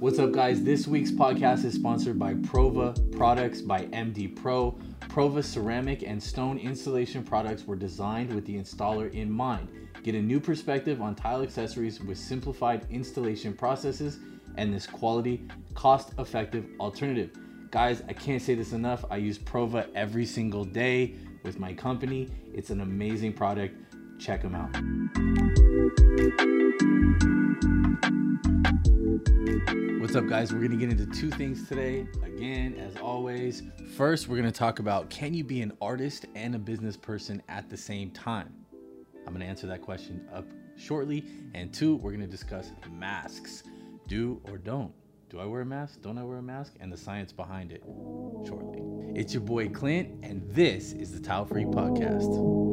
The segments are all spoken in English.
What's up, guys? This week's podcast is sponsored by Prova Products by MD Pro. Prova ceramic and stone installation products were designed with the installer in mind. Get a new perspective on tile accessories with simplified installation processes and this quality, cost effective alternative. Guys, I can't say this enough. I use Prova every single day with my company. It's an amazing product. Check them out. What's up, guys? We're going to get into two things today. Again, as always, first, we're going to talk about can you be an artist and a business person at the same time? I'm going to answer that question up shortly. And two, we're going to discuss masks do or don't. Do I wear a mask? Don't I wear a mask? And the science behind it shortly. It's your boy Clint, and this is the Tile Free Podcast.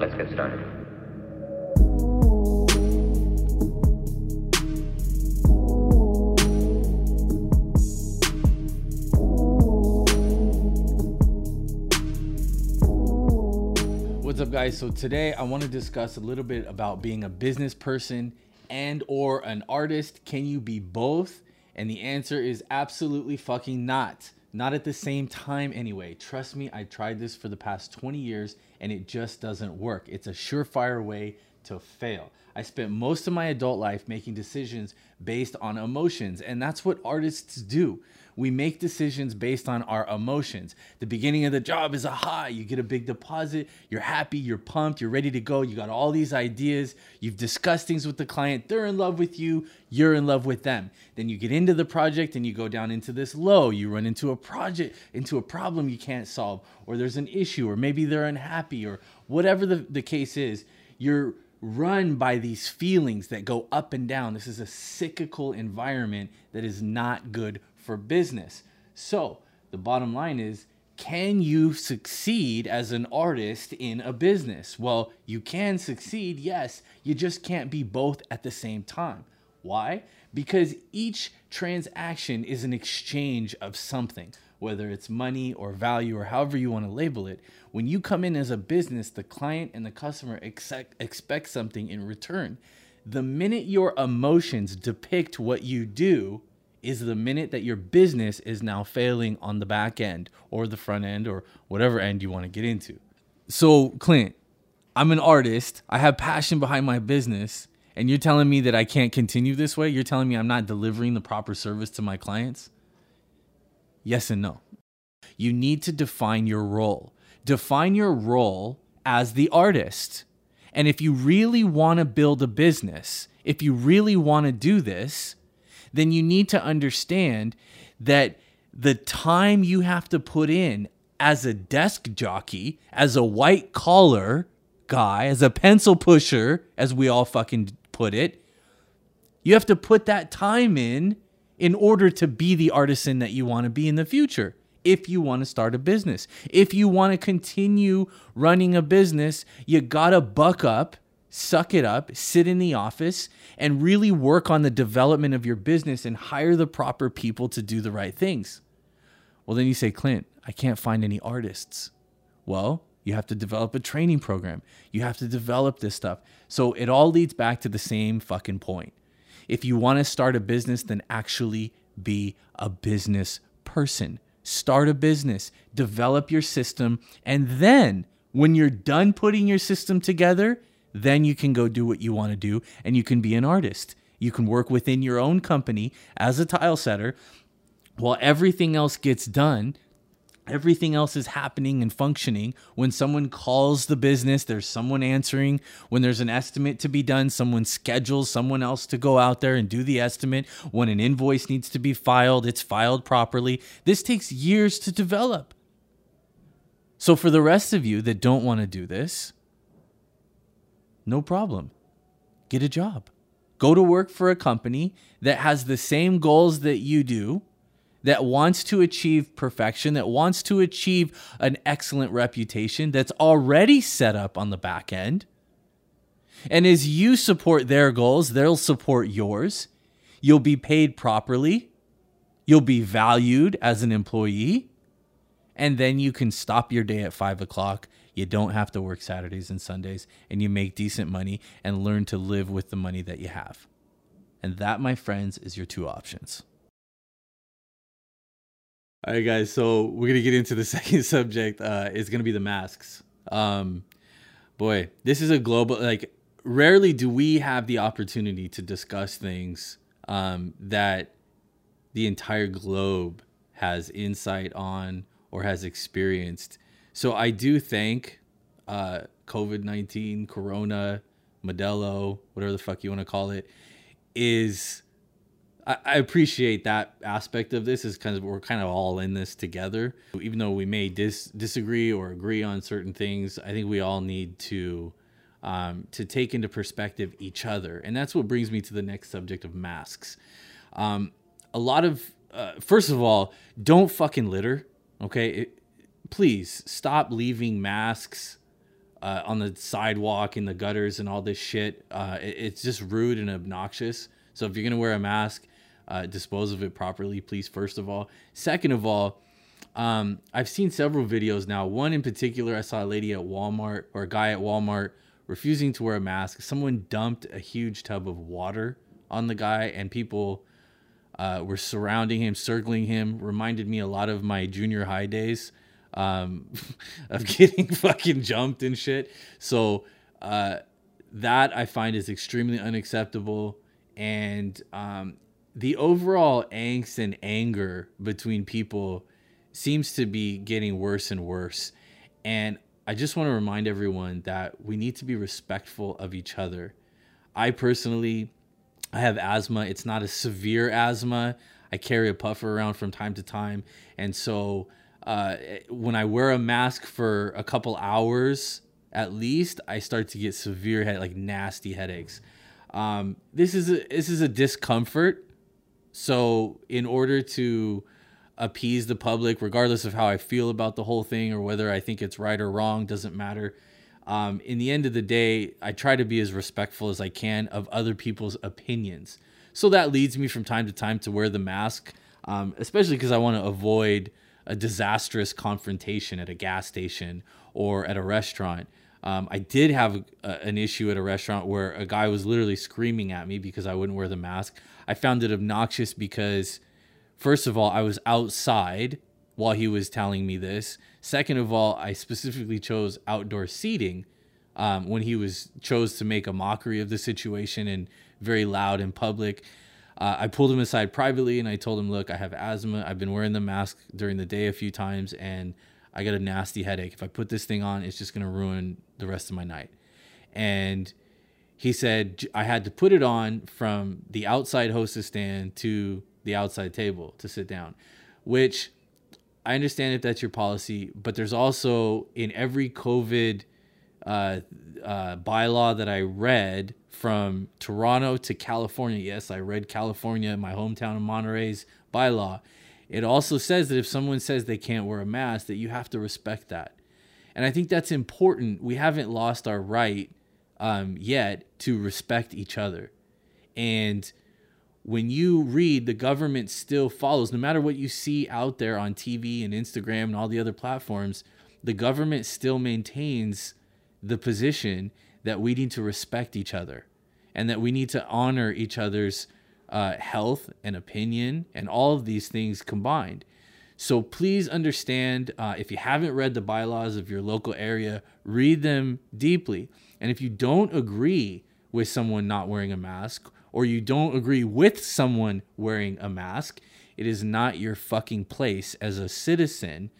Let's get started. What's up, guys? So today I want to discuss a little bit about being a business person and or an artist. Can you be both? And the answer is absolutely fucking not. Not at the same time, anyway. Trust me, I tried this for the past 20 years and it just doesn't work. It's a surefire way to fail. I spent most of my adult life making decisions based on emotions, and that's what artists do. We make decisions based on our emotions. The beginning of the job is a high. You get a big deposit, you're happy, you're pumped, you're ready to go. You got all these ideas, you've discussed things with the client, they're in love with you, you're in love with them. Then you get into the project and you go down into this low. You run into a project, into a problem you can't solve, or there's an issue, or maybe they're unhappy, or whatever the, the case is. You're run by these feelings that go up and down. This is a cyclical environment that is not good for business. So, the bottom line is can you succeed as an artist in a business? Well, you can succeed, yes. You just can't be both at the same time. Why? Because each transaction is an exchange of something whether it's money or value or however you want to label it. When you come in as a business, the client and the customer expect, expect something in return. The minute your emotions depict what you do, is the minute that your business is now failing on the back end or the front end or whatever end you want to get into. So, Clint, I'm an artist. I have passion behind my business. And you're telling me that I can't continue this way? You're telling me I'm not delivering the proper service to my clients? Yes and no. You need to define your role. Define your role as the artist. And if you really want to build a business, if you really want to do this, then you need to understand that the time you have to put in as a desk jockey, as a white collar guy, as a pencil pusher, as we all fucking put it, you have to put that time in in order to be the artisan that you want to be in the future. If you want to start a business, if you want to continue running a business, you got to buck up, suck it up, sit in the office, and really work on the development of your business and hire the proper people to do the right things. Well, then you say, Clint, I can't find any artists. Well, you have to develop a training program. You have to develop this stuff. So it all leads back to the same fucking point. If you want to start a business, then actually be a business person. Start a business, develop your system, and then when you're done putting your system together, then you can go do what you want to do and you can be an artist. You can work within your own company as a tile setter while everything else gets done Everything else is happening and functioning. When someone calls the business, there's someone answering. When there's an estimate to be done, someone schedules someone else to go out there and do the estimate. When an invoice needs to be filed, it's filed properly. This takes years to develop. So, for the rest of you that don't want to do this, no problem. Get a job. Go to work for a company that has the same goals that you do that wants to achieve perfection, that wants to achieve an excellent reputation, that's already set up on the back end. And as you support their goals, they'll support yours. You'll be paid properly. You'll be valued as an employee. And then you can stop your day at five o'clock. You don't have to work Saturdays and Sundays, and you make decent money and learn to live with the money that you have. And that, my friends, is your two options. All right, guys. So we're gonna get into the second subject. Uh, it's gonna be the masks. Um, boy, this is a global. Like, rarely do we have the opportunity to discuss things um, that the entire globe has insight on or has experienced. So I do think uh, COVID nineteen, Corona, Modelo, whatever the fuck you want to call it, is I, appreciate that aspect of this is kind of we're kind of all in this together. Even though we may dis- disagree or agree on certain things, I think we all need to um, to take into perspective each other, and that's what brings me to the next subject of masks. Um, a lot of uh, first of all, don't fucking litter. Okay, it, please stop leaving masks uh, on the sidewalk in the gutters and all this shit. Uh, it, it's just rude and obnoxious. So if you're gonna wear a mask, uh, dispose of it properly, please, first of all. Second of all, um, I've seen several videos now. One in particular, I saw a lady at Walmart or a guy at Walmart refusing to wear a mask. Someone dumped a huge tub of water on the guy, and people uh, were surrounding him, circling him. Reminded me a lot of my junior high days um, of getting fucking jumped and shit. So uh, that I find is extremely unacceptable. And um, the overall angst and anger between people seems to be getting worse and worse. And I just want to remind everyone that we need to be respectful of each other. I personally I have asthma. It's not a severe asthma. I carry a puffer around from time to time. And so uh, when I wear a mask for a couple hours at least, I start to get severe head like nasty headaches. Um, this is a, this is a discomfort so, in order to appease the public, regardless of how I feel about the whole thing or whether I think it's right or wrong, doesn't matter. Um, in the end of the day, I try to be as respectful as I can of other people's opinions. So that leads me from time to time to wear the mask, um, especially because I want to avoid a disastrous confrontation at a gas station or at a restaurant. Um, I did have a, an issue at a restaurant where a guy was literally screaming at me because I wouldn't wear the mask. I found it obnoxious because, first of all, I was outside while he was telling me this. Second of all, I specifically chose outdoor seating um, when he was chose to make a mockery of the situation and very loud in public. Uh, I pulled him aside privately and I told him, "Look, I have asthma. I've been wearing the mask during the day a few times, and I got a nasty headache. If I put this thing on, it's just gonna ruin the rest of my night." And he said I had to put it on from the outside hostess stand to the outside table to sit down, which I understand if that's your policy, but there's also in every COVID uh, uh, bylaw that I read from Toronto to California. Yes, I read California, my hometown of Monterey's bylaw. It also says that if someone says they can't wear a mask, that you have to respect that. And I think that's important. We haven't lost our right um, yet to respect each other. And when you read, the government still follows, no matter what you see out there on TV and Instagram and all the other platforms, the government still maintains the position that we need to respect each other and that we need to honor each other's uh, health and opinion and all of these things combined. So please understand uh, if you haven't read the bylaws of your local area, read them deeply. And if you don't agree with someone not wearing a mask, or you don't agree with someone wearing a mask, it is not your fucking place as a citizen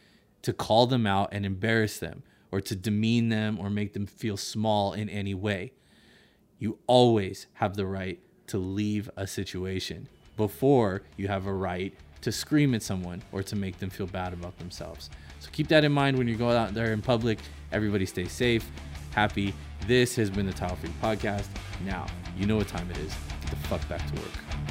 to call them out and embarrass them, or to demean them, or make them feel small in any way. You always have the right to leave a situation before you have a right to scream at someone or to make them feel bad about themselves. So keep that in mind when you go out there in public. Everybody stay safe, happy. This has been the Tile Free Podcast. Now, you know what time it is. Get the fuck back to work.